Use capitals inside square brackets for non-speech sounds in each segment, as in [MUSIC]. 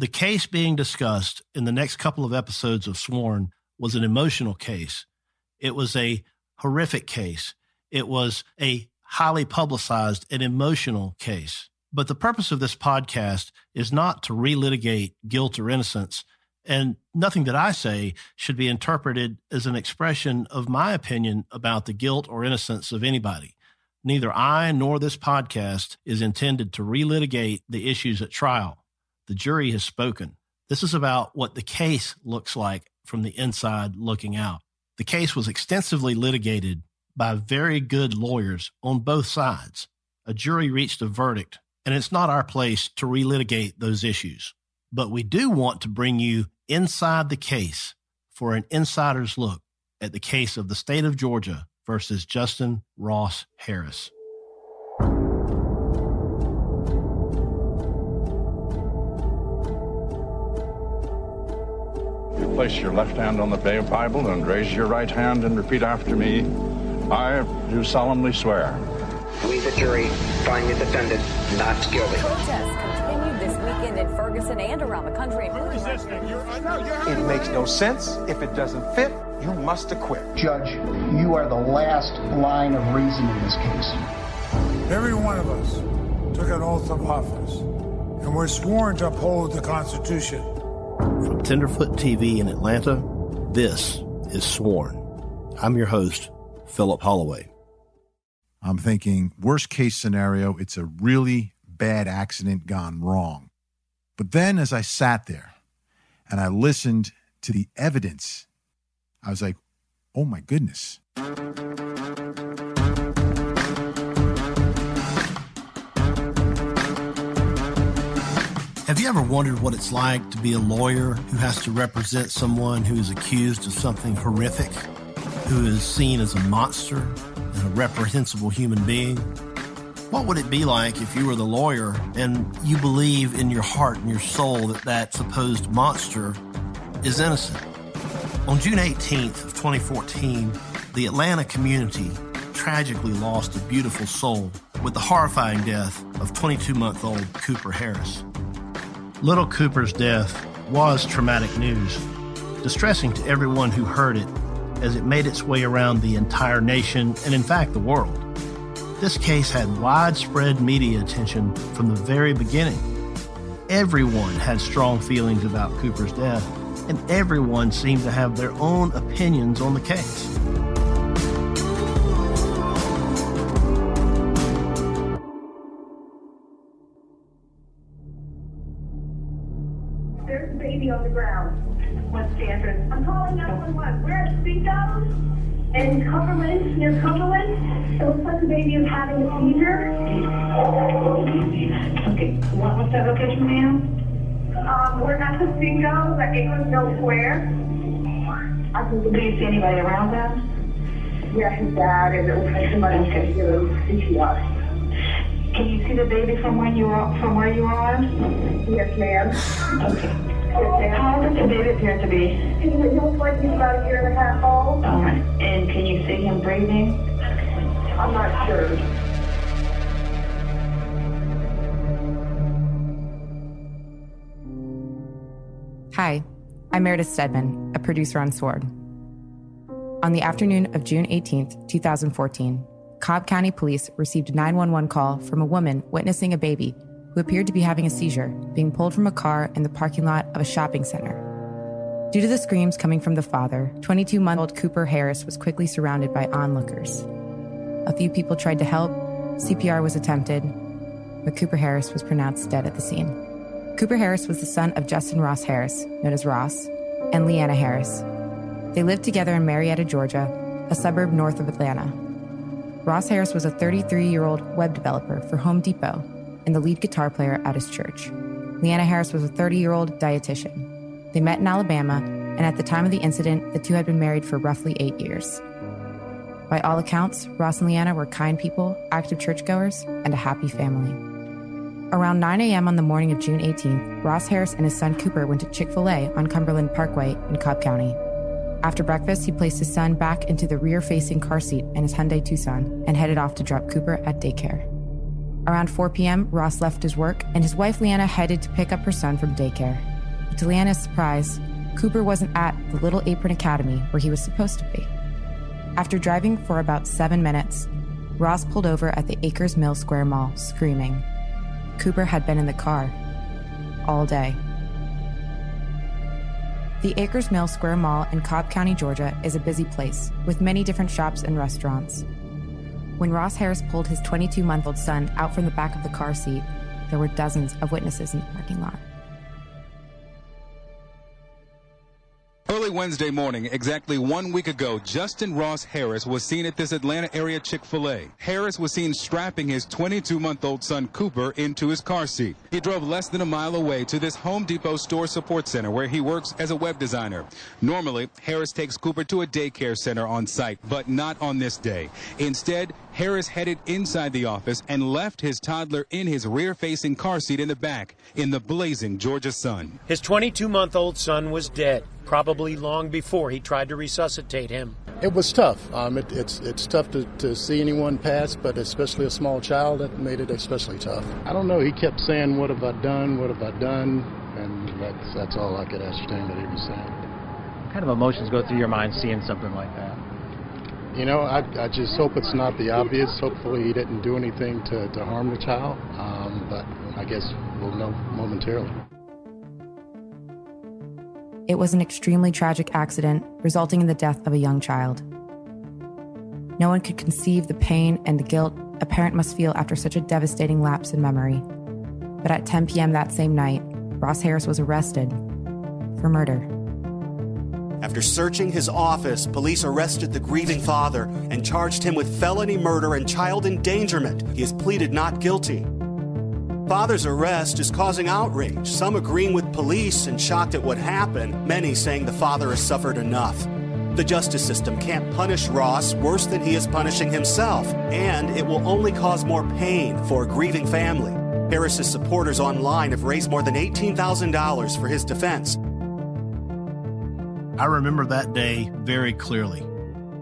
The case being discussed in the next couple of episodes of Sworn was an emotional case. It was a horrific case. It was a highly publicized and emotional case. But the purpose of this podcast is not to relitigate guilt or innocence. And nothing that I say should be interpreted as an expression of my opinion about the guilt or innocence of anybody. Neither I nor this podcast is intended to relitigate the issues at trial. The jury has spoken. This is about what the case looks like from the inside looking out. The case was extensively litigated by very good lawyers on both sides. A jury reached a verdict, and it's not our place to relitigate those issues. But we do want to bring you inside the case for an insider's look at the case of the state of Georgia versus Justin Ross Harris. Place your left hand on the Bible and raise your right hand and repeat after me. I do solemnly swear. We, the jury, find the defendant not guilty. Protests continued this weekend in Ferguson and around the country. It makes no sense. If it doesn't fit, you must acquit. Judge, you are the last line of reason in this case. Every one of us took an oath of office, and we're sworn to uphold the Constitution. From Tenderfoot TV in Atlanta, this is Sworn. I'm your host, Philip Holloway. I'm thinking, worst case scenario, it's a really bad accident gone wrong. But then as I sat there and I listened to the evidence, I was like, oh my goodness. Have you ever wondered what it's like to be a lawyer who has to represent someone who is accused of something horrific, who is seen as a monster and a reprehensible human being? What would it be like if you were the lawyer and you believe in your heart and your soul that that supposed monster is innocent? On June 18th of 2014, the Atlanta community tragically lost a beautiful soul with the horrifying death of 22-month-old Cooper Harris. Little Cooper's death was traumatic news, distressing to everyone who heard it as it made its way around the entire nation and, in fact, the world. This case had widespread media attention from the very beginning. Everyone had strong feelings about Cooper's death, and everyone seemed to have their own opinions on the case. In Cumberland, near Cumberland. It looks like the baby is having a seizure. Okay, what, was that location, ma'am? Um, we're at the Speedos at Akers Mill Square. I can, do you see anybody around them? Yeah, his dad, and it looks like somebody can do CPR. Can you see the baby from where you are? From where you are? Yes, ma'am. Okay. How old does the baby appear to be? He looks like he's about a year and a half old. Okay. And can you see him breathing? I'm not sure. Hi, I'm Meredith Stedman, a producer on Sworn. On the afternoon of June 18, 2014, Cobb County Police received a 911 call from a woman witnessing a baby who appeared to be having a seizure being pulled from a car in the parking lot of a shopping center. Due to the screams coming from the father, 22 month old Cooper Harris was quickly surrounded by onlookers. A few people tried to help, CPR was attempted, but Cooper Harris was pronounced dead at the scene. Cooper Harris was the son of Justin Ross Harris, known as Ross, and Leanna Harris. They lived together in Marietta, Georgia, a suburb north of Atlanta. Ross Harris was a 33 year old web developer for Home Depot and the lead guitar player at his church. Leanna Harris was a 30 year old dietitian. They met in Alabama, and at the time of the incident, the two had been married for roughly eight years. By all accounts, Ross and Leanna were kind people, active churchgoers, and a happy family. Around 9 a.m. on the morning of June 18th, Ross Harris and his son Cooper went to Chick fil A on Cumberland Parkway in Cobb County. After breakfast, he placed his son back into the rear facing car seat in his Hyundai Tucson and headed off to drop Cooper at daycare. Around 4 p.m., Ross left his work and his wife Leanna headed to pick up her son from daycare. But to Leanna's surprise, Cooper wasn't at the Little Apron Academy where he was supposed to be. After driving for about seven minutes, Ross pulled over at the Akers Mill Square Mall, screaming, Cooper had been in the car all day. The Akers Mill Square Mall in Cobb County, Georgia is a busy place with many different shops and restaurants. When Ross Harris pulled his 22 month old son out from the back of the car seat, there were dozens of witnesses in the parking lot. Early Wednesday morning, exactly one week ago, Justin Ross Harris was seen at this Atlanta area Chick fil A. Harris was seen strapping his 22 month old son Cooper into his car seat. He drove less than a mile away to this Home Depot store support center where he works as a web designer. Normally, Harris takes Cooper to a daycare center on site, but not on this day. Instead, Harris headed inside the office and left his toddler in his rear facing car seat in the back in the blazing Georgia sun. His 22 month old son was dead probably long before he tried to resuscitate him. It was tough. Um, it, it's it's tough to, to see anyone pass, but especially a small child, that made it especially tough. I don't know. He kept saying, "What have I done? What have I done?" And that's that's all I could ascertain that he was saying. What kind of emotions go through your mind seeing something like that? You know, I, I just hope it's not the obvious. Hopefully, he didn't do anything to, to harm the child. Um, but I guess we'll know momentarily. It was an extremely tragic accident, resulting in the death of a young child. No one could conceive the pain and the guilt a parent must feel after such a devastating lapse in memory. But at 10 p.m. that same night, Ross Harris was arrested for murder. After searching his office, police arrested the grieving father and charged him with felony murder and child endangerment. He has pleaded not guilty. Father's arrest is causing outrage, some agreeing with police and shocked at what happened, many saying the father has suffered enough. The justice system can't punish Ross worse than he is punishing himself, and it will only cause more pain for a grieving family. Harris's supporters online have raised more than $18,000 for his defense. I remember that day very clearly.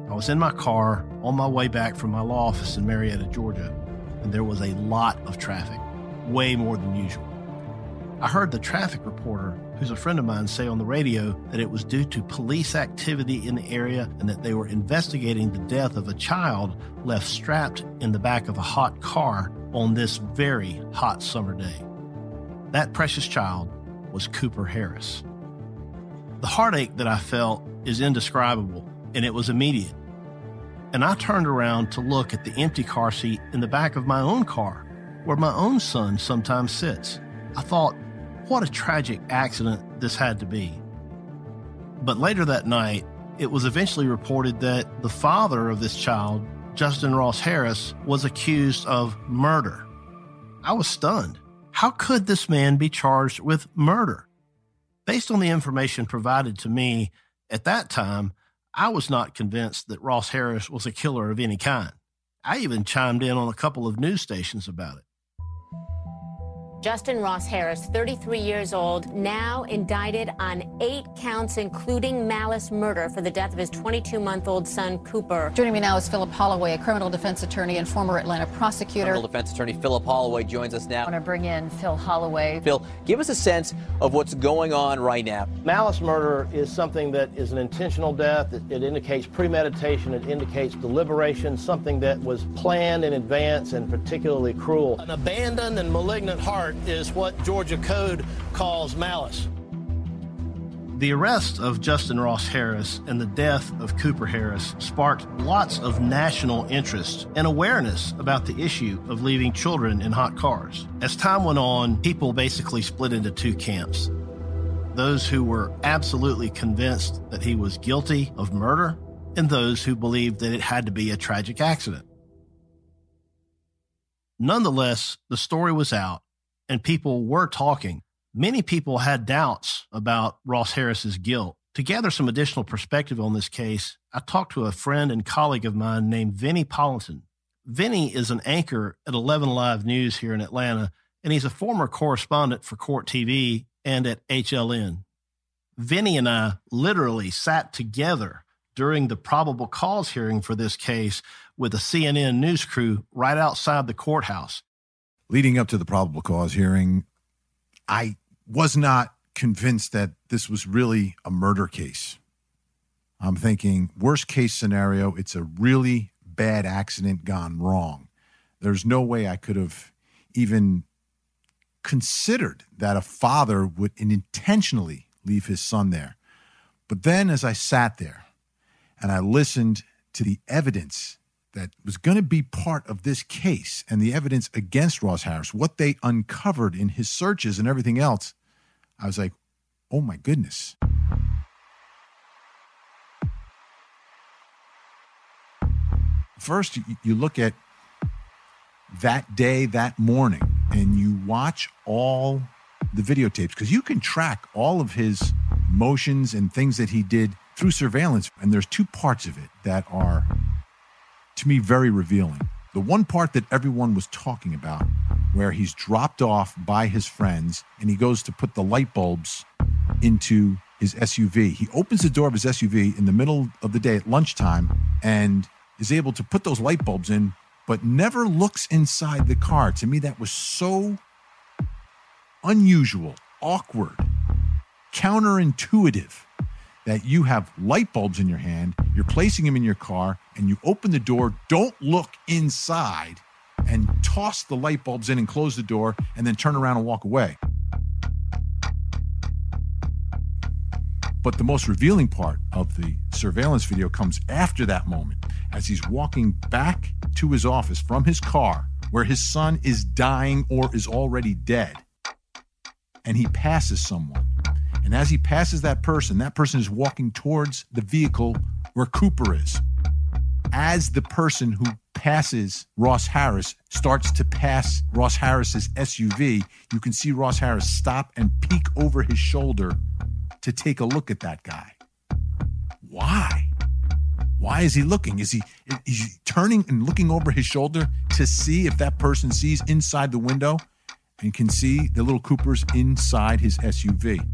I was in my car on my way back from my law office in Marietta, Georgia, and there was a lot of traffic way more than usual. I heard the traffic reporter, who's a friend of mine, say on the radio that it was due to police activity in the area and that they were investigating the death of a child left strapped in the back of a hot car on this very hot summer day. That precious child was Cooper Harris. The heartache that I felt is indescribable, and it was immediate. And I turned around to look at the empty car seat in the back of my own car where my own son sometimes sits. I thought, what a tragic accident this had to be. But later that night, it was eventually reported that the father of this child, Justin Ross Harris, was accused of murder. I was stunned. How could this man be charged with murder? Based on the information provided to me at that time, I was not convinced that Ross Harris was a killer of any kind. I even chimed in on a couple of news stations about it. Justin Ross Harris, 33 years old, now indicted on eight counts, including malice murder for the death of his 22 month old son, Cooper. Joining me now is Philip Holloway, a criminal defense attorney and former Atlanta prosecutor. Criminal defense attorney Philip Holloway joins us now. I want to bring in Phil Holloway. Phil, give us a sense of what's going on right now. Malice murder is something that is an intentional death. It, it indicates premeditation, it indicates deliberation, something that was planned in advance and particularly cruel. An abandoned and malignant heart is what Georgia Code calls malice. The arrest of Justin Ross Harris and the death of Cooper Harris sparked lots of national interest and awareness about the issue of leaving children in hot cars. As time went on, people basically split into two camps those who were absolutely convinced that he was guilty of murder, and those who believed that it had to be a tragic accident. Nonetheless, the story was out and people were talking. Many people had doubts about Ross Harris's guilt. To gather some additional perspective on this case, I talked to a friend and colleague of mine named Vinnie Politan. Vinnie is an anchor at 11Alive News here in Atlanta, and he's a former correspondent for Court TV and at HLN. Vinnie and I literally sat together during the probable cause hearing for this case with a CNN news crew right outside the courthouse leading up to the probable cause hearing, I was not convinced that this was really a murder case. I'm thinking, worst case scenario, it's a really bad accident gone wrong. There's no way I could have even considered that a father would intentionally leave his son there. But then, as I sat there and I listened to the evidence that was going to be part of this case and the evidence against Ross Harris, what they uncovered in his searches and everything else, I was like, oh my goodness. First, you look at that day, that morning, and you watch all the videotapes because you can track all of his motions and things that he did through surveillance. And there's two parts of it that are to me very revealing. The one part that everyone was talking about, where he's dropped off by his friends and he goes to put the light bulbs into his SUV. He opens the door of his SUV in the middle of the day at lunchtime and is able to put those light bulbs in, but never looks inside the car. To me, that was so unusual, awkward, counterintuitive that you have light bulbs in your hand, you're placing them in your car, and you open the door, don't look inside, and toss the light bulbs in and close the door, and then turn around and walk away. But the most revealing part of the surveillance video comes after that moment as he's walking back to his office from his car where his son is dying or is already dead. And he passes someone and as he passes that person, that person is walking towards the vehicle where Cooper is. As the person who passes Ross Harris starts to pass Ross Harris's SUV, you can see Ross Harris stop and peek over his shoulder to take a look at that guy. Why? Why is he looking? Is he is he turning and looking over his shoulder to see if that person sees inside the window and can see the little Coopers inside his SUV?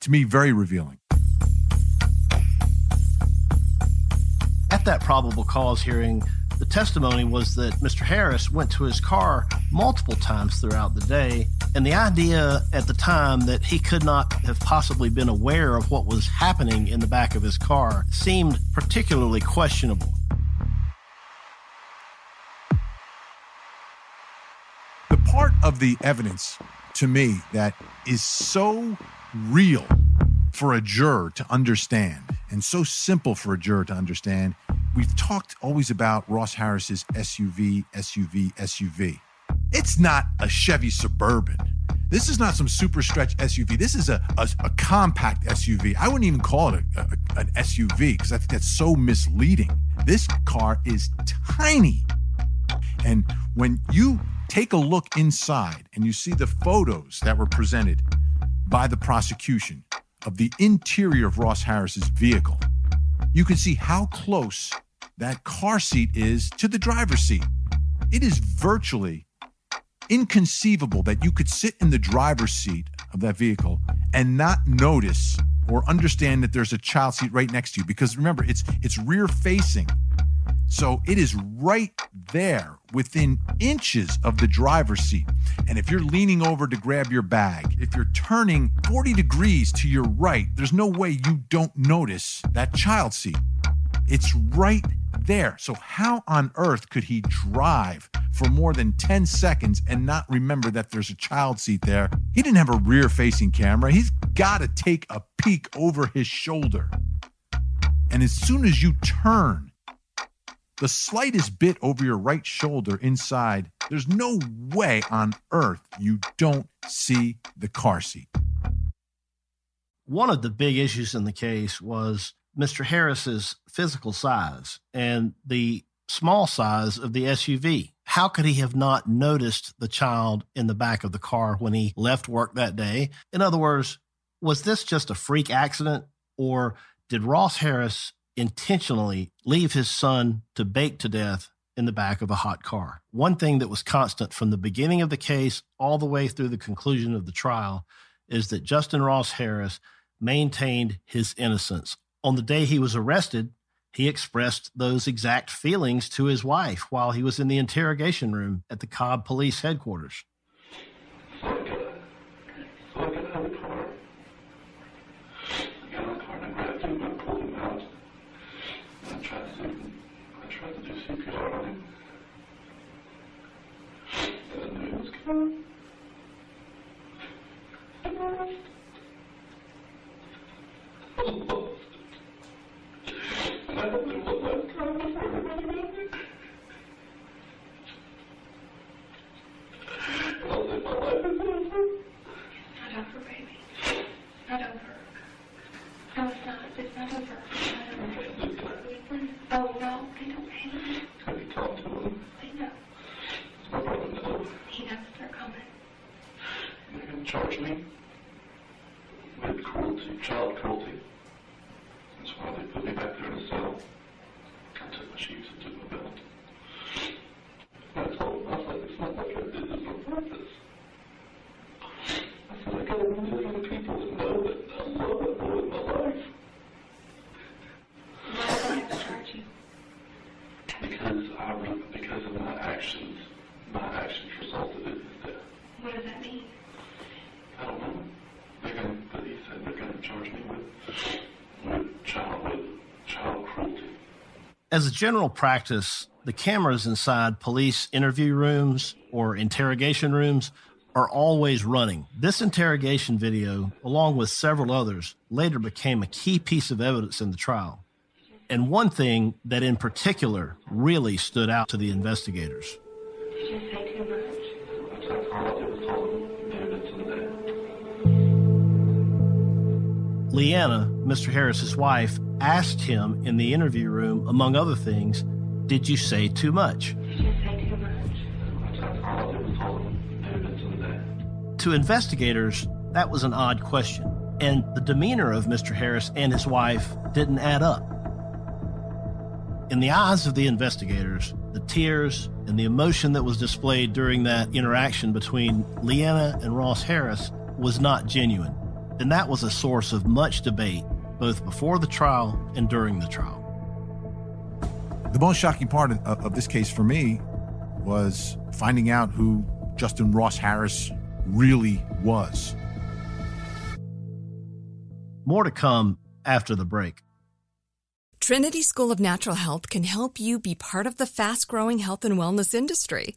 To me, very revealing. At that probable cause hearing, the testimony was that Mr. Harris went to his car multiple times throughout the day, and the idea at the time that he could not have possibly been aware of what was happening in the back of his car seemed particularly questionable. The part of the evidence to me that is so real for a juror to understand and so simple for a juror to understand. We've talked always about Ross Harris's SUV, SUV, SUV. It's not a Chevy Suburban. This is not some super stretch SUV. This is a, a, a compact SUV. I wouldn't even call it a, a, an SUV because I think that's so misleading. This car is tiny. And when you take a look inside and you see the photos that were presented by the prosecution of the interior of Ross Harris's vehicle, you can see how close that car seat is to the driver's seat. It is virtually inconceivable that you could sit in the driver's seat of that vehicle and not notice or understand that there's a child seat right next to you because remember it's it's rear facing so it is right there within inches of the driver's seat. And if you're leaning over to grab your bag, if you're turning 40 degrees to your right, there's no way you don't notice that child seat. It's right there. So, how on earth could he drive for more than 10 seconds and not remember that there's a child seat there? He didn't have a rear facing camera. He's got to take a peek over his shoulder. And as soon as you turn, the slightest bit over your right shoulder inside, there's no way on earth you don't see the car seat. One of the big issues in the case was Mr. Harris's physical size and the small size of the SUV. How could he have not noticed the child in the back of the car when he left work that day? In other words, was this just a freak accident or did Ross Harris intentionally leave his son to bake to death in the back of a hot car? One thing that was constant from the beginning of the case all the way through the conclusion of the trial is that Justin Ross Harris maintained his innocence on the day he was arrested, he expressed those exact feelings to his wife while he was in the interrogation room at the Cobb Police Headquarters. charge me with cruelty, child cruelty. That's why they put me back there in a cell. I took my shoes and took my belt. I told them, I said, it's not like I did this on purpose. I said, I gotta want other people to know that I love that boy in my life. Why do I have to charge you? Because I, because of my actions, my actions resulted in his death. What does that mean? I don't know. They're gonna, but he said they're gonna charge me with, with child, with child cruelty. As a general practice, the cameras inside police interview rooms or interrogation rooms are always running. This interrogation video, along with several others, later became a key piece of evidence in the trial. And one thing that in particular really stood out to the investigators. Leanna, Mr. Harris's wife, asked him in the interview room, among other things, Did you say too much? To investigators, that was an odd question, and the demeanor of Mr. Harris and his wife didn't add up. In the eyes of the investigators, the tears and the emotion that was displayed during that interaction between Leanna and Ross Harris was not genuine, and that was a source of much debate both before the trial and during the trial. The most shocking part of, of this case for me was finding out who Justin Ross Harris really was. More to come after the break. Trinity School of Natural Health can help you be part of the fast growing health and wellness industry.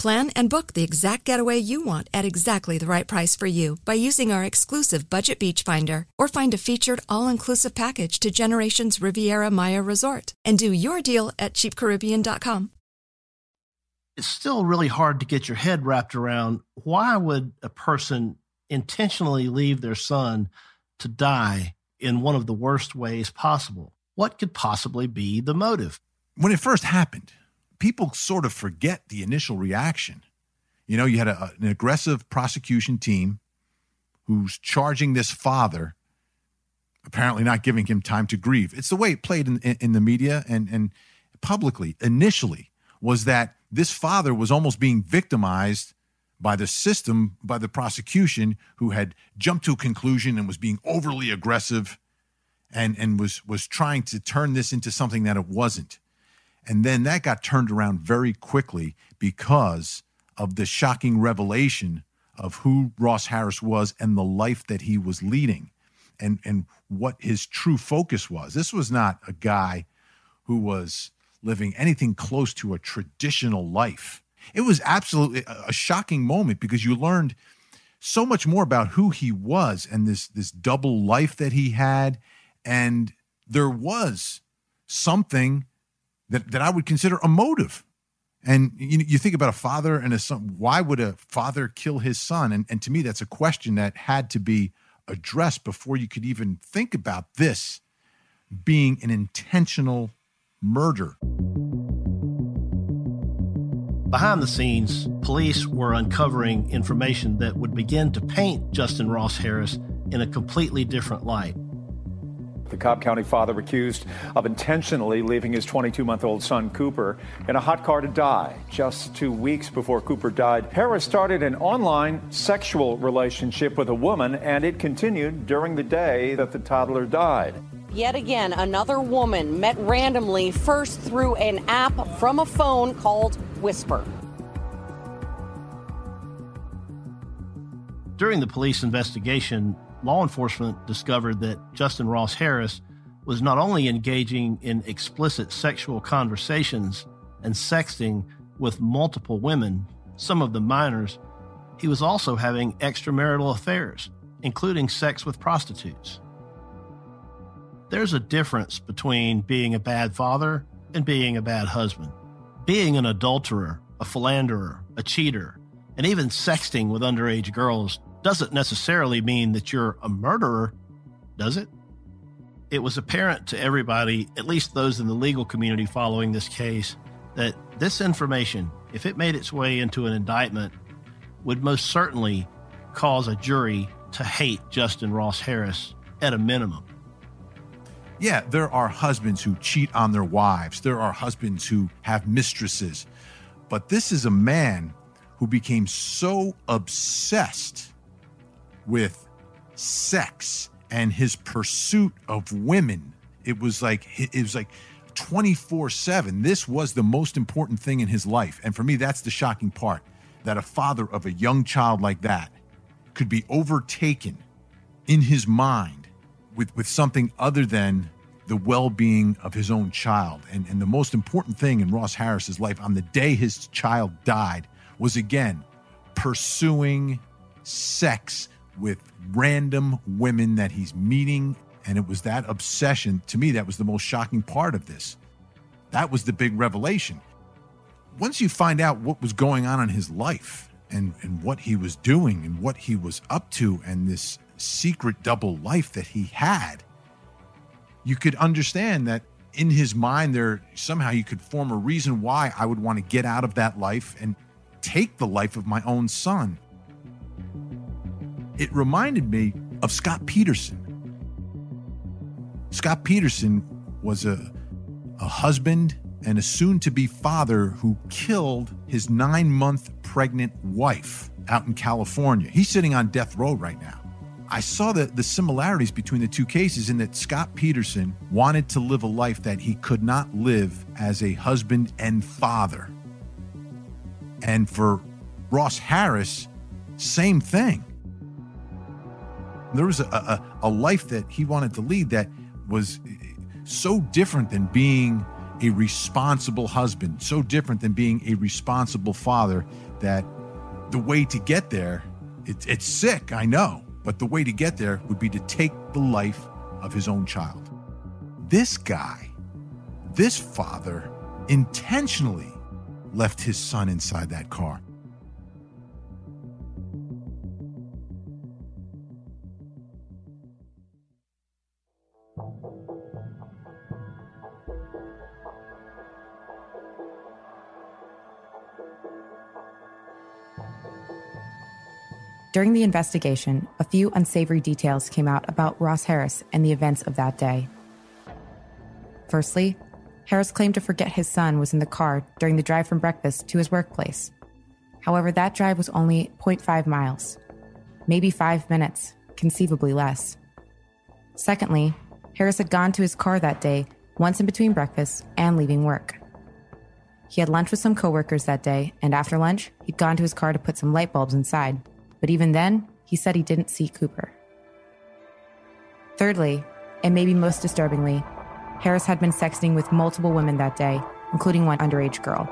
Plan and book the exact getaway you want at exactly the right price for you by using our exclusive Budget Beach Finder or find a featured all inclusive package to Generations Riviera Maya Resort and do your deal at cheapcaribbean.com. It's still really hard to get your head wrapped around why would a person intentionally leave their son to die in one of the worst ways possible? What could possibly be the motive? When it first happened, people sort of forget the initial reaction. You know, you had a, an aggressive prosecution team who's charging this father, apparently not giving him time to grieve. It's the way it played in, in, in the media and, and publicly initially was that this father was almost being victimized by the system, by the prosecution, who had jumped to a conclusion and was being overly aggressive and, and was, was trying to turn this into something that it wasn't. And then that got turned around very quickly because of the shocking revelation of who Ross Harris was and the life that he was leading and, and what his true focus was. This was not a guy who was living anything close to a traditional life. It was absolutely a shocking moment because you learned so much more about who he was and this this double life that he had and there was something that, that I would consider a motive. And you, you think about a father and a son. Why would a father kill his son? And, and to me, that's a question that had to be addressed before you could even think about this being an intentional murder. Behind the scenes, police were uncovering information that would begin to paint Justin Ross Harris in a completely different light. The Cobb County father accused of intentionally leaving his 22 month old son, Cooper, in a hot car to die. Just two weeks before Cooper died, Harris started an online sexual relationship with a woman, and it continued during the day that the toddler died. Yet again, another woman met randomly, first through an app from a phone called Whisper. During the police investigation, law enforcement discovered that Justin Ross Harris was not only engaging in explicit sexual conversations and sexting with multiple women, some of them minors, he was also having extramarital affairs, including sex with prostitutes. There's a difference between being a bad father and being a bad husband. Being an adulterer, a philanderer, a cheater, and even sexting with underage girls doesn't necessarily mean that you're a murderer, does it? It was apparent to everybody, at least those in the legal community following this case, that this information, if it made its way into an indictment, would most certainly cause a jury to hate Justin Ross Harris at a minimum. Yeah, there are husbands who cheat on their wives, there are husbands who have mistresses. But this is a man who became so obsessed with sex and his pursuit of women. It was like it was like 24/7. This was the most important thing in his life. And for me that's the shocking part that a father of a young child like that could be overtaken in his mind with with something other than the well-being of his own child. And and the most important thing in Ross Harris's life on the day his child died was again pursuing sex with random women that he's meeting. And it was that obsession. To me, that was the most shocking part of this. That was the big revelation. Once you find out what was going on in his life and, and what he was doing and what he was up to and this secret double life that he had, you could understand that in his mind there somehow you could form a reason why I would want to get out of that life and take the life of my own son. It reminded me of Scott Peterson. Scott Peterson was a, a husband and a soon to be father who killed his nine month pregnant wife out in California. He's sitting on death row right now. I saw the, the similarities between the two cases in that Scott Peterson wanted to live a life that he could not live as a husband and father. And for Ross Harris, same thing. There was a, a, a life that he wanted to lead that was so different than being a responsible husband, so different than being a responsible father that the way to get there, it, it's sick, I know, but the way to get there would be to take the life of his own child. This guy, this father, intentionally left his son inside that car. During the investigation, a few unsavory details came out about Ross Harris and the events of that day. Firstly, Harris claimed to forget his son was in the car during the drive from breakfast to his workplace. However, that drive was only 0.5 miles, maybe five minutes, conceivably less. Secondly, Harris had gone to his car that day once in between breakfast and leaving work. He had lunch with some coworkers that day, and after lunch, he'd gone to his car to put some light bulbs inside. But even then, he said he didn't see Cooper. Thirdly, and maybe most disturbingly, Harris had been sexting with multiple women that day, including one underage girl.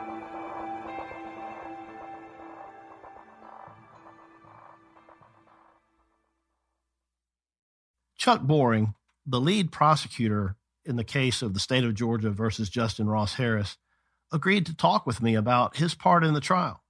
Chuck Boring, the lead prosecutor in the case of the state of Georgia versus Justin Ross Harris, agreed to talk with me about his part in the trial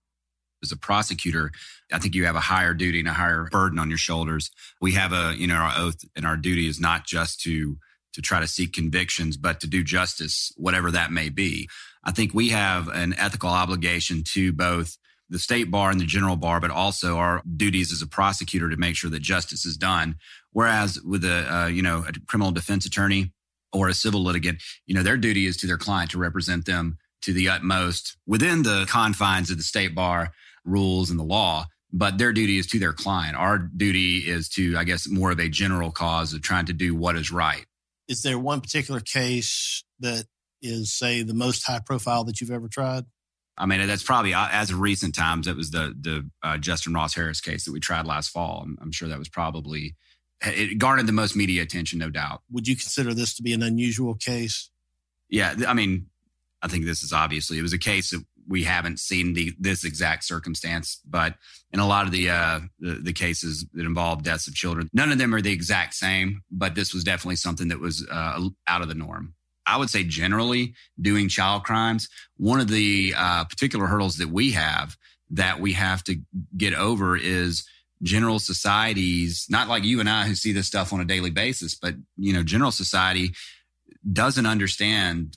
as a prosecutor, I think you have a higher duty and a higher burden on your shoulders. We have a, you know, our oath and our duty is not just to to try to seek convictions, but to do justice, whatever that may be. I think we have an ethical obligation to both the state bar and the general bar, but also our duties as a prosecutor to make sure that justice is done. Whereas with a, uh, you know, a criminal defense attorney or a civil litigant, you know, their duty is to their client to represent them to the utmost within the confines of the state bar rules and the law, but their duty is to their client. Our duty is to, I guess, more of a general cause of trying to do what is right. Is there one particular case that is, say, the most high profile that you've ever tried? I mean, that's probably uh, as of recent times. It was the the uh, Justin Ross Harris case that we tried last fall. I'm, I'm sure that was probably it garnered the most media attention, no doubt. Would you consider this to be an unusual case? Yeah, I mean, I think this is obviously it was a case that we haven't seen the this exact circumstance, but in a lot of the, uh, the, the cases that involve deaths of children, none of them are the exact same. But this was definitely something that was uh, out of the norm. I would say generally doing child crimes, one of the uh, particular hurdles that we have that we have to get over is general societies, not like you and I who see this stuff on a daily basis, but you know, general society doesn't understand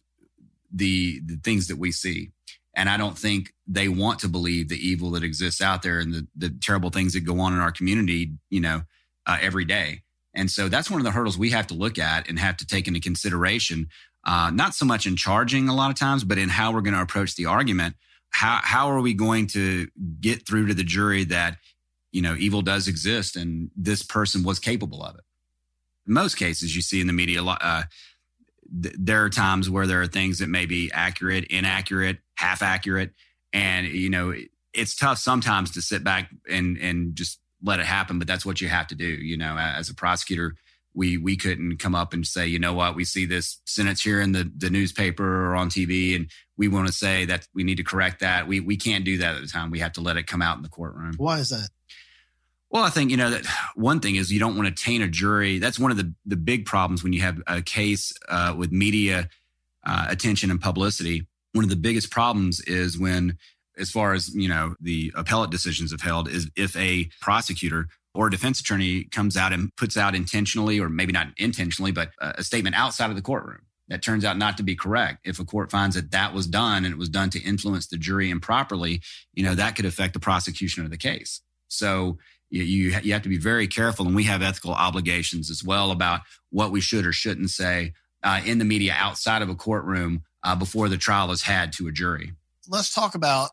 the the things that we see. And I don't think they want to believe the evil that exists out there and the, the terrible things that go on in our community, you know, uh, every day. And so that's one of the hurdles we have to look at and have to take into consideration, uh, not so much in charging a lot of times, but in how we're going to approach the argument. How, how are we going to get through to the jury that, you know, evil does exist and this person was capable of it? In most cases, you see in the media, uh, th- there are times where there are things that may be accurate, inaccurate, half accurate. And, you know, it's tough sometimes to sit back and, and just let it happen, but that's what you have to do. You know, as a prosecutor, we, we couldn't come up and say, you know what, we see this sentence here in the, the newspaper or on TV and we want to say that we need to correct that. We, we can't do that at the time. We have to let it come out in the courtroom. Why is that? Well, I think, you know, that one thing is you don't want to taint a jury. That's one of the, the big problems when you have a case uh, with media uh, attention and publicity one of the biggest problems is when as far as you know the appellate decisions have held is if a prosecutor or a defense attorney comes out and puts out intentionally or maybe not intentionally but a statement outside of the courtroom that turns out not to be correct. If a court finds that that was done and it was done to influence the jury improperly, you know, that could affect the prosecution of the case. So you, you, you have to be very careful. And we have ethical obligations as well about what we should or shouldn't say uh, in the media outside of a courtroom uh, before the trial is had to a jury. Let's talk about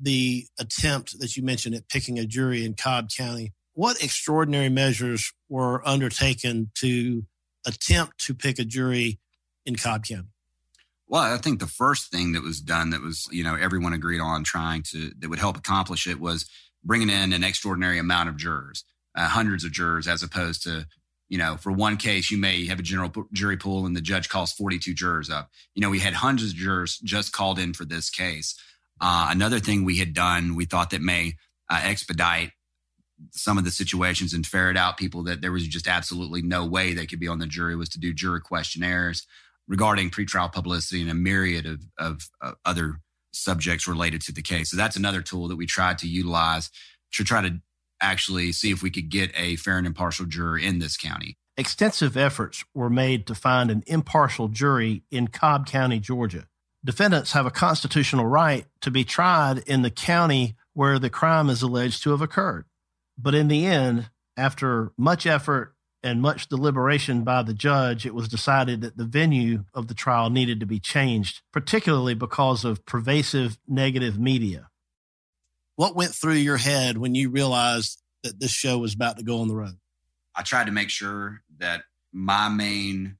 the attempt that you mentioned at picking a jury in Cobb County. What extraordinary measures were undertaken to attempt to pick a jury in Cobb County? Well, I think the first thing that was done that was, you know, everyone agreed on trying to, that would help accomplish it was bringing in an extraordinary amount of jurors, uh, hundreds of jurors, as opposed to, you know, for one case, you may have a general jury pool and the judge calls 42 jurors up. You know, we had hundreds of jurors just called in for this case. Uh, another thing we had done, we thought that may uh, expedite some of the situations and ferret out people that there was just absolutely no way they could be on the jury was to do jury questionnaires regarding pretrial publicity and a myriad of, of uh, other subjects related to the case. So that's another tool that we tried to utilize to try to actually see if we could get a fair and impartial juror in this county. Extensive efforts were made to find an impartial jury in Cobb County, Georgia. Defendants have a constitutional right to be tried in the county where the crime is alleged to have occurred. But in the end, after much effort and much deliberation by the judge, it was decided that the venue of the trial needed to be changed, particularly because of pervasive negative media. What went through your head when you realized that this show was about to go on the road? I tried to make sure that my main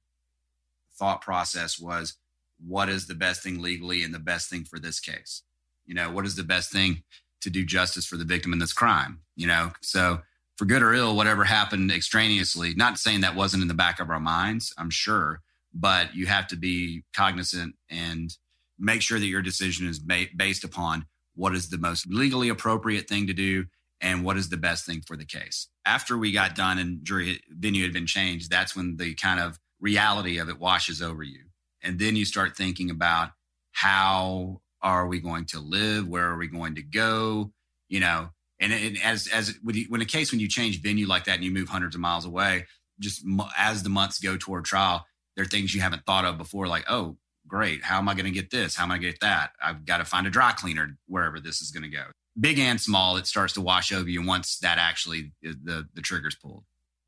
thought process was what is the best thing legally and the best thing for this case? You know, what is the best thing to do justice for the victim in this crime? You know, so for good or ill, whatever happened extraneously, not saying that wasn't in the back of our minds, I'm sure, but you have to be cognizant and make sure that your decision is ba- based upon what is the most legally appropriate thing to do and what is the best thing for the case. After we got done and jury venue had been changed, that's when the kind of reality of it washes over you. And then you start thinking about how are we going to live? Where are we going to go? You know, and, and as as when a case when you change venue like that and you move hundreds of miles away, just as the months go toward trial, there are things you haven't thought of before, like oh great, how am I going to get this? How am I going to get that? I've got to find a dry cleaner wherever this is going to go. Big and small, it starts to wash over you once that actually the the trigger's pulled.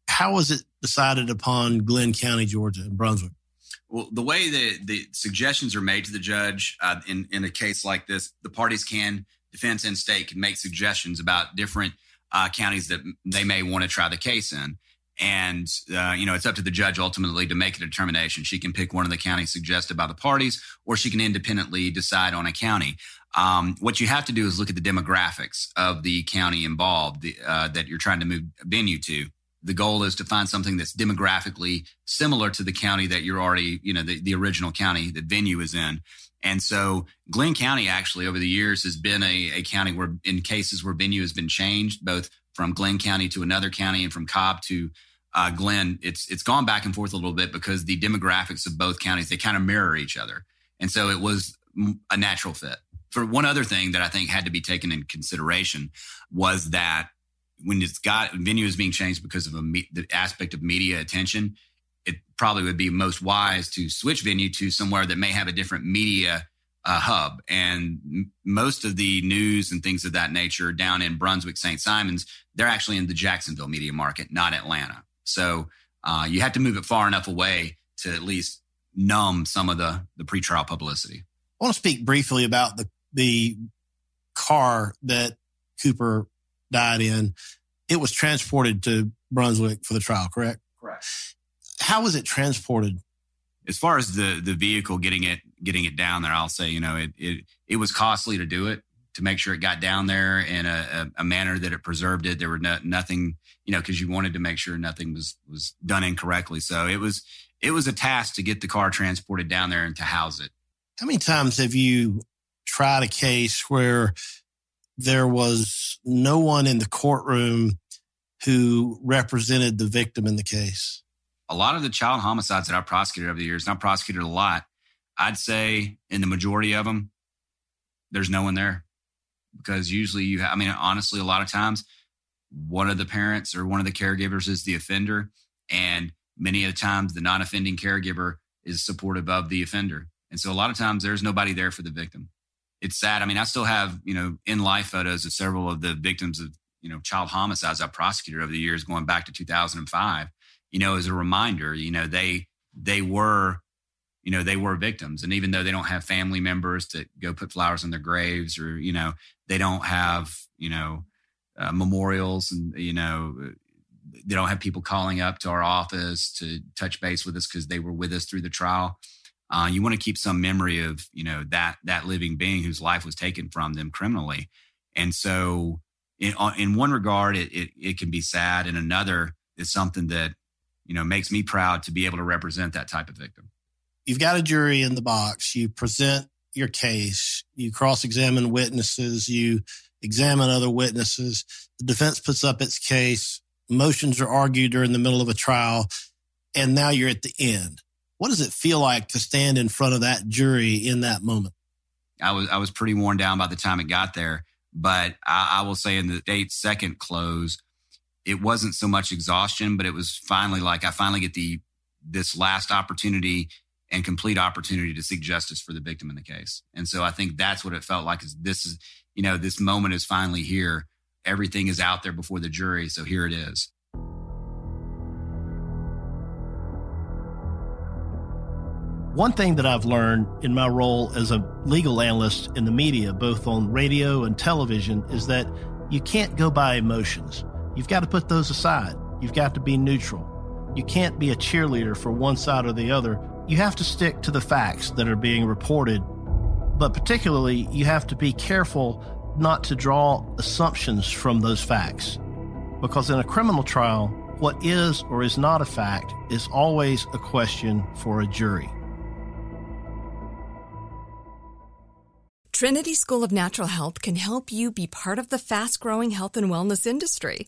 How was it decided upon Glynn County, Georgia, and Brunswick? Well, the way that the suggestions are made to the judge uh, in in a case like this, the parties can defense and state can make suggestions about different uh, counties that they may want to try the case in. And, uh, you know, it's up to the judge ultimately to make a determination. She can pick one of the counties suggested by the parties, or she can independently decide on a county. Um, what you have to do is look at the demographics of the county involved the, uh, that you're trying to move venue to. The goal is to find something that's demographically similar to the county that you're already, you know, the, the original county that venue is in. And so Glynn County actually over the years has been a, a county where in cases where venue has been changed, both from Glynn County to another county and from Cobb to uh, Glynn, it's it's gone back and forth a little bit because the demographics of both counties they kind of mirror each other, and so it was a natural fit. For one other thing that I think had to be taken in consideration was that when it's got venue is being changed because of a, the aspect of media attention, it probably would be most wise to switch venue to somewhere that may have a different media uh, hub. And m- most of the news and things of that nature down in Brunswick, St. Simons, they're actually in the Jacksonville media market, not Atlanta. So uh, you have to move it far enough away to at least numb some of the the pretrial publicity. I want to speak briefly about the the car that Cooper died in. It was transported to Brunswick for the trial, correct? Correct how was it transported? As far as the the vehicle getting it getting it down there, I'll say you know it it it was costly to do it to make sure it got down there in a, a, a manner that it preserved it. There were no, nothing you know because you wanted to make sure nothing was was done incorrectly. So it was it was a task to get the car transported down there and to house it. How many times have you tried a case where there was no one in the courtroom who represented the victim in the case? A lot of the child homicides that I've prosecuted over the years, and I've prosecuted a lot, I'd say in the majority of them, there's no one there because usually you have, I mean, honestly, a lot of times one of the parents or one of the caregivers is the offender. And many of the times the non offending caregiver is supportive of the offender. And so a lot of times there's nobody there for the victim. It's sad. I mean, I still have, you know, in life photos of several of the victims of, you know, child homicides I've prosecuted over the years going back to 2005, you know, as a reminder, you know, they, they were, you know, they were victims. And even though they don't have family members to go put flowers on their graves or, you know, they don't have, you know, uh, memorials and, you know, they don't have people calling up to our office to touch base with us because they were with us through the trial. Uh, you want to keep some memory of you know that that living being whose life was taken from them criminally, and so in, uh, in one regard it, it it can be sad, and another is something that you know makes me proud to be able to represent that type of victim. You've got a jury in the box. You present your case. You cross-examine witnesses. You examine other witnesses. The defense puts up its case motions are argued during the middle of a trial, and now you're at the end. What does it feel like to stand in front of that jury in that moment? I was I was pretty worn down by the time it got there, but I, I will say in the state's second close, it wasn't so much exhaustion, but it was finally like I finally get the this last opportunity and complete opportunity to seek justice for the victim in the case. And so I think that's what it felt like is this is, you know, this moment is finally here everything is out there before the jury. So here it is. One thing that I've learned in my role as a legal analyst in the media, both on radio and television, is that you can't go by emotions. You've got to put those aside. You've got to be neutral. You can't be a cheerleader for one side or the other. You have to stick to the facts that are being reported. But particularly, you have to be careful not to draw assumptions from those facts. Because in a criminal trial, what is or is not a fact is always a question for a jury. Trinity School of Natural Health can help you be part of the fast growing health and wellness industry.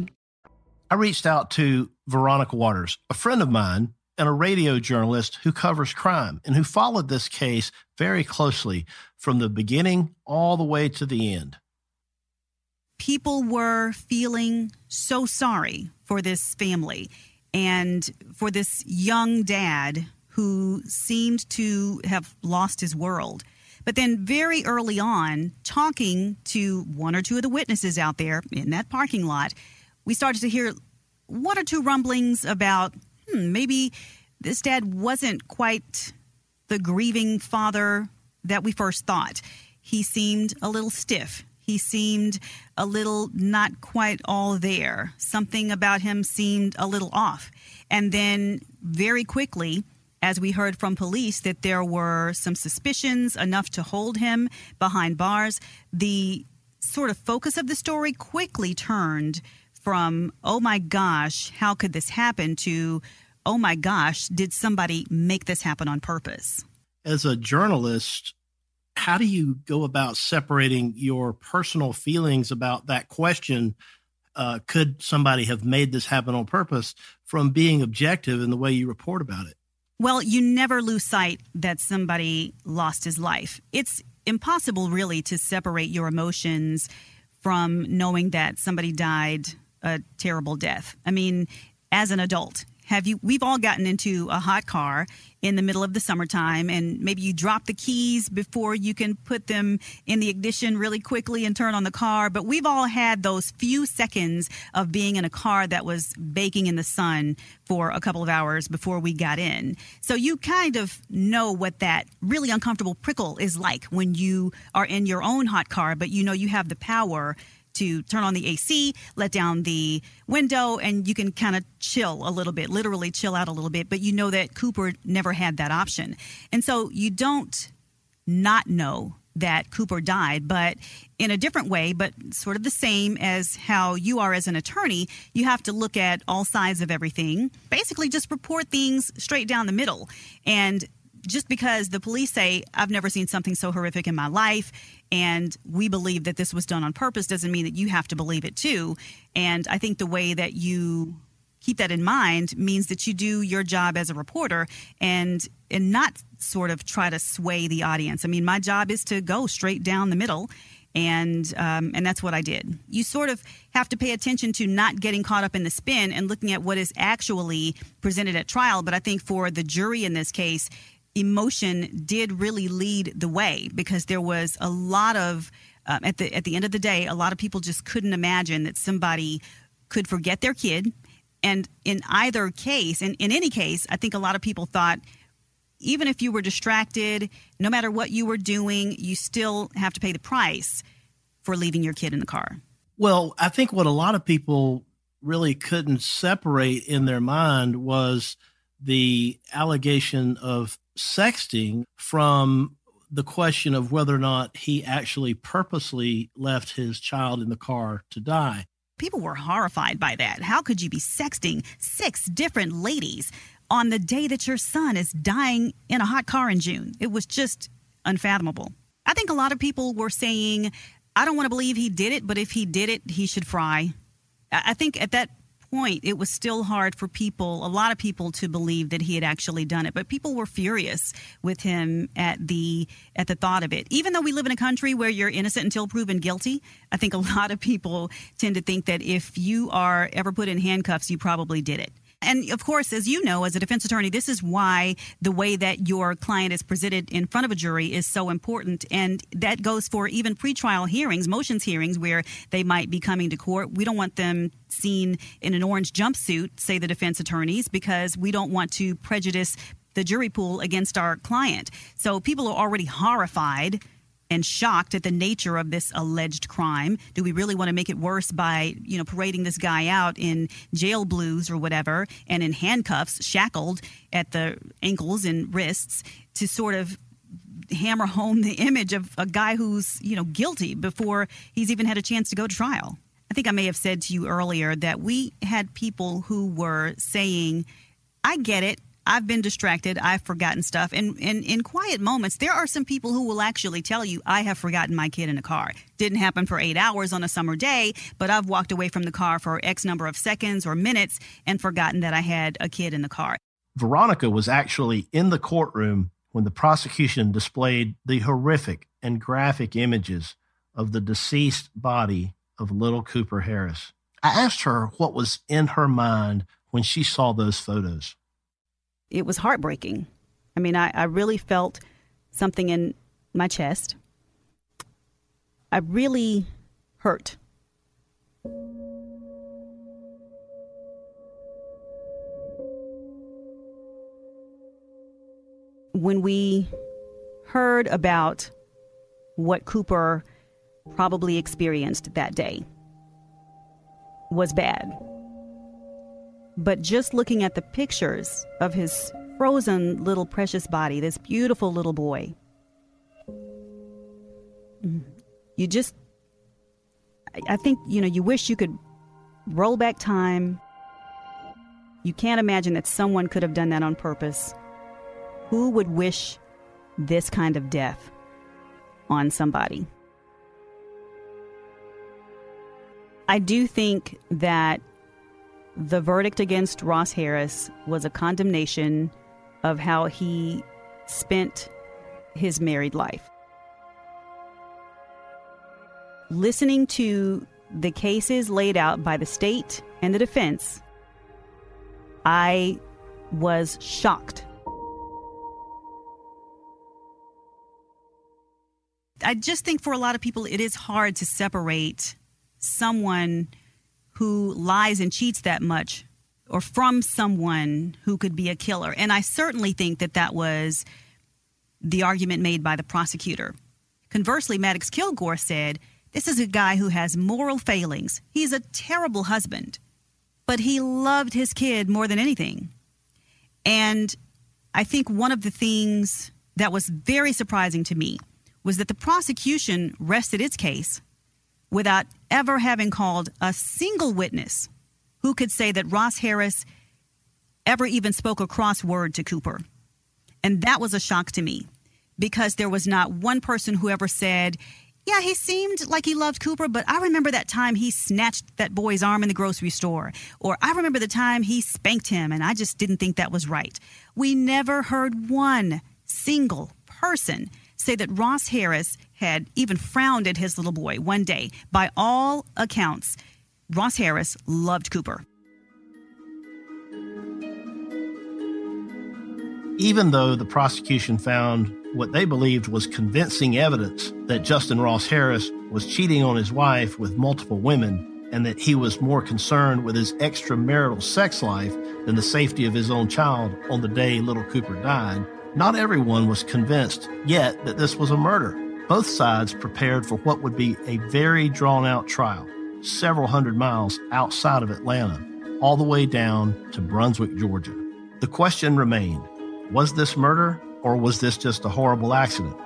I reached out to Veronica Waters, a friend of mine and a radio journalist who covers crime and who followed this case very closely from the beginning all the way to the end. People were feeling so sorry for this family and for this young dad who seemed to have lost his world. But then, very early on, talking to one or two of the witnesses out there in that parking lot, we started to hear one or two rumblings about hmm, maybe this dad wasn't quite the grieving father that we first thought. He seemed a little stiff. He seemed a little not quite all there. Something about him seemed a little off. And then, very quickly, as we heard from police that there were some suspicions enough to hold him behind bars, the sort of focus of the story quickly turned from, oh my gosh, how could this happen, to, oh my gosh, did somebody make this happen on purpose? As a journalist, how do you go about separating your personal feelings about that question? Uh, could somebody have made this happen on purpose from being objective in the way you report about it? Well, you never lose sight that somebody lost his life. It's impossible, really, to separate your emotions from knowing that somebody died a terrible death. I mean, as an adult, have you we've all gotten into a hot car in the middle of the summertime and maybe you drop the keys before you can put them in the ignition really quickly and turn on the car but we've all had those few seconds of being in a car that was baking in the sun for a couple of hours before we got in so you kind of know what that really uncomfortable prickle is like when you are in your own hot car but you know you have the power to turn on the AC, let down the window, and you can kind of chill a little bit, literally chill out a little bit. But you know that Cooper never had that option. And so you don't not know that Cooper died, but in a different way, but sort of the same as how you are as an attorney, you have to look at all sides of everything. Basically, just report things straight down the middle. And just because the police say, I've never seen something so horrific in my life, and we believe that this was done on purpose, doesn't mean that you have to believe it too. And I think the way that you keep that in mind means that you do your job as a reporter and and not sort of try to sway the audience. I mean, my job is to go straight down the middle and um, and that's what I did. You sort of have to pay attention to not getting caught up in the spin and looking at what is actually presented at trial. But I think for the jury in this case, emotion did really lead the way because there was a lot of um, at the at the end of the day, a lot of people just couldn't imagine that somebody could forget their kid. And in either case, and in any case, I think a lot of people thought even if you were distracted, no matter what you were doing, you still have to pay the price for leaving your kid in the car. Well, I think what a lot of people really couldn't separate in their mind was the allegation of sexting from the question of whether or not he actually purposely left his child in the car to die. People were horrified by that. How could you be sexting six different ladies on the day that your son is dying in a hot car in June? It was just unfathomable. I think a lot of people were saying, I don't want to believe he did it, but if he did it, he should fry. I think at that point, it was still hard for people, a lot of people, to believe that he had actually done it. But people were furious with him at the at the thought of it. Even though we live in a country where you're innocent until proven guilty, I think a [LAUGHS] lot of people tend to think that if you are ever put in handcuffs, you probably did it. And of course, as you know, as a defense attorney, this is why the way that your client is presented in front of a jury is so important. And that goes for even pretrial hearings, motions hearings, where they might be coming to court. We don't want them seen in an orange jumpsuit, say the defense attorneys, because we don't want to prejudice the jury pool against our client. So people are already horrified and shocked at the nature of this alleged crime. Do we really want to make it worse by, you know, parading this guy out in jail blues or whatever and in handcuffs, shackled at the ankles and wrists to sort of hammer home the image of a guy who's, you know, guilty before he's even had a chance to go to trial? I think I may have said to you earlier that we had people who were saying, I get it. I've been distracted. I've forgotten stuff. And, in quiet moments, there are some people who will actually tell you, I have forgotten my kid in a car. Didn't happen for eight hours on a summer day, but I've walked away from the car for X number of seconds or minutes and forgotten that I had a kid in the car. Veronica was actually in the courtroom when the prosecution displayed the horrific and graphic images of the deceased body of little Cooper Harris. I asked her what was in her mind when she saw those photos it was heartbreaking. I mean, I, I really felt something in my chest. I really hurt. When we heard about what Cooper probably experienced that day was bad. But just looking at the pictures of his frozen little precious body, this beautiful little boy, mm. you just, I think, you know, you wish you could roll back time. You can't imagine that someone could have done that on purpose. Who would wish this kind of death on somebody? I do think that the verdict against Ross Harris was a condemnation of how he spent his married life. listening to the cases laid out by the state and the defense, I was shocked. I just think for a lot of people, it is hard to separate someone who lies and cheats that much or from someone who could be a killer. And I certainly think that that was the argument made by the prosecutor. Conversely, Maddox Kilgore said, This is a guy who has moral failings. He's a terrible husband, but he loved his kid more than anything. And I think one of the things that was very surprising to me was that the prosecution rested its case without ever having called a single witness who could say that Ross Harris ever even spoke a cross word to Cooper. And that was a shock to me because there was not one person who ever said, yeah, he seemed like he loved Cooper, but I remember that time he snatched that boy's arm in the grocery store. Or I remember the time he spanked him and I just didn't think that was right. We never heard one single person say that Ross Harris had even frowned at his little boy one day. By all accounts, Ross Harris loved Cooper. Even though the prosecution found what they believed was convincing evidence that Justin Ross Harris was cheating on his wife with multiple women and that he was more concerned with his extramarital sex life than the safety of his own child on the day little Cooper died, not everyone was convinced yet that this was a murder. Both sides prepared for what would be a very drawn out trial, several hundred miles outside of Atlanta, all the way down to Brunswick, Georgia. The question remained was this murder or was this just a horrible accident?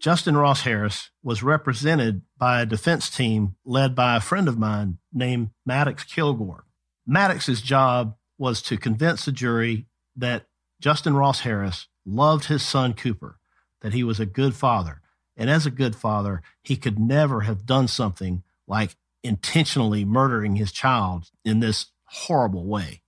Justin Ross Harris was represented by a defense team led by a friend of mine named Maddox Kilgore. Maddox's job was to convince the jury that Justin Ross Harris loved his son Cooper, that he was a good father. And as a good father, he could never have done something like intentionally murdering his child in this horrible way.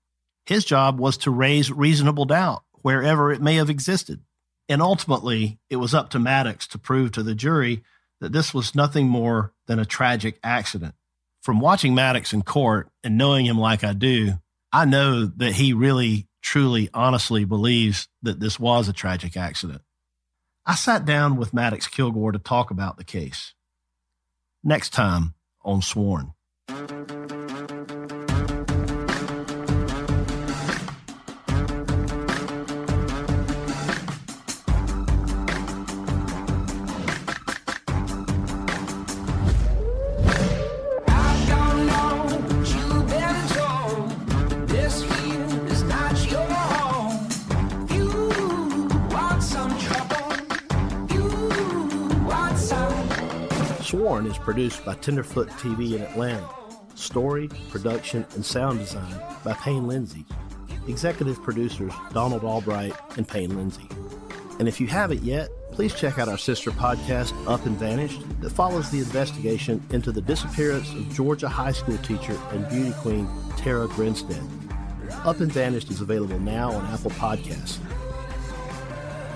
His job was to raise reasonable doubt wherever it may have existed. And ultimately, it was up to Maddox to prove to the jury that this was nothing more than a tragic accident. From watching Maddox in court and knowing him like I do, I know that he really truly, honestly believes that this was a tragic accident. I sat down with Maddox Kilgore to talk about the case. Next time on Sworn. Sworn is produced by Tenderfoot TV in Atlanta. Story, production, and sound design by Payne Lindsay. Executive producers Donald Albright and Payne Lindsay. And if you haven't yet, please check out our sister podcast, Up and Vanished, that follows the investigation into the disappearance of Georgia high school teacher and beauty queen Tara Grinstead. Up and Vanished is available now on Apple Podcasts.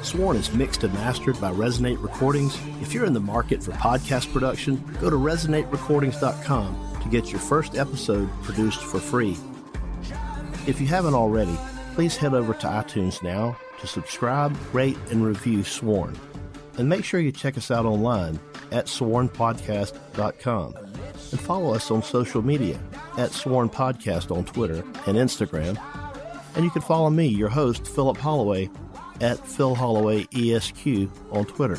Sworn is mixed and mastered by Resonate Recordings. If you're in the market for podcast production, go to resonaterecordings.com to get your first episode produced for free. If you haven't already, please head over to iTunes now to subscribe, rate, and review Sworn. And make sure you check us out online at swornpodcast.com and follow us on social media at Sworn Podcast on Twitter and Instagram. And you can follow me, your host, Philip Holloway, at Phil Holloway ESQ on Twitter.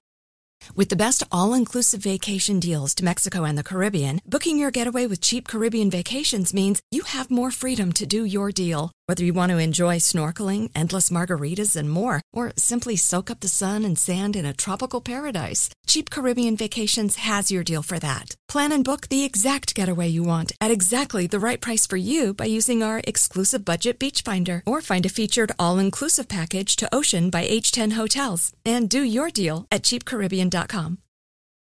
With the best all inclusive vacation deals to Mexico and the Caribbean, booking your getaway with cheap Caribbean vacations means you have more freedom to do your deal. Whether you want to enjoy snorkeling, endless margaritas, and more, or simply soak up the sun and sand in a tropical paradise, Cheap Caribbean Vacations has your deal for that. Plan and book the exact getaway you want at exactly the right price for you by using our exclusive budget beach finder or find a featured all-inclusive package to Ocean by H10 Hotels and do your deal at cheapcaribbean.com.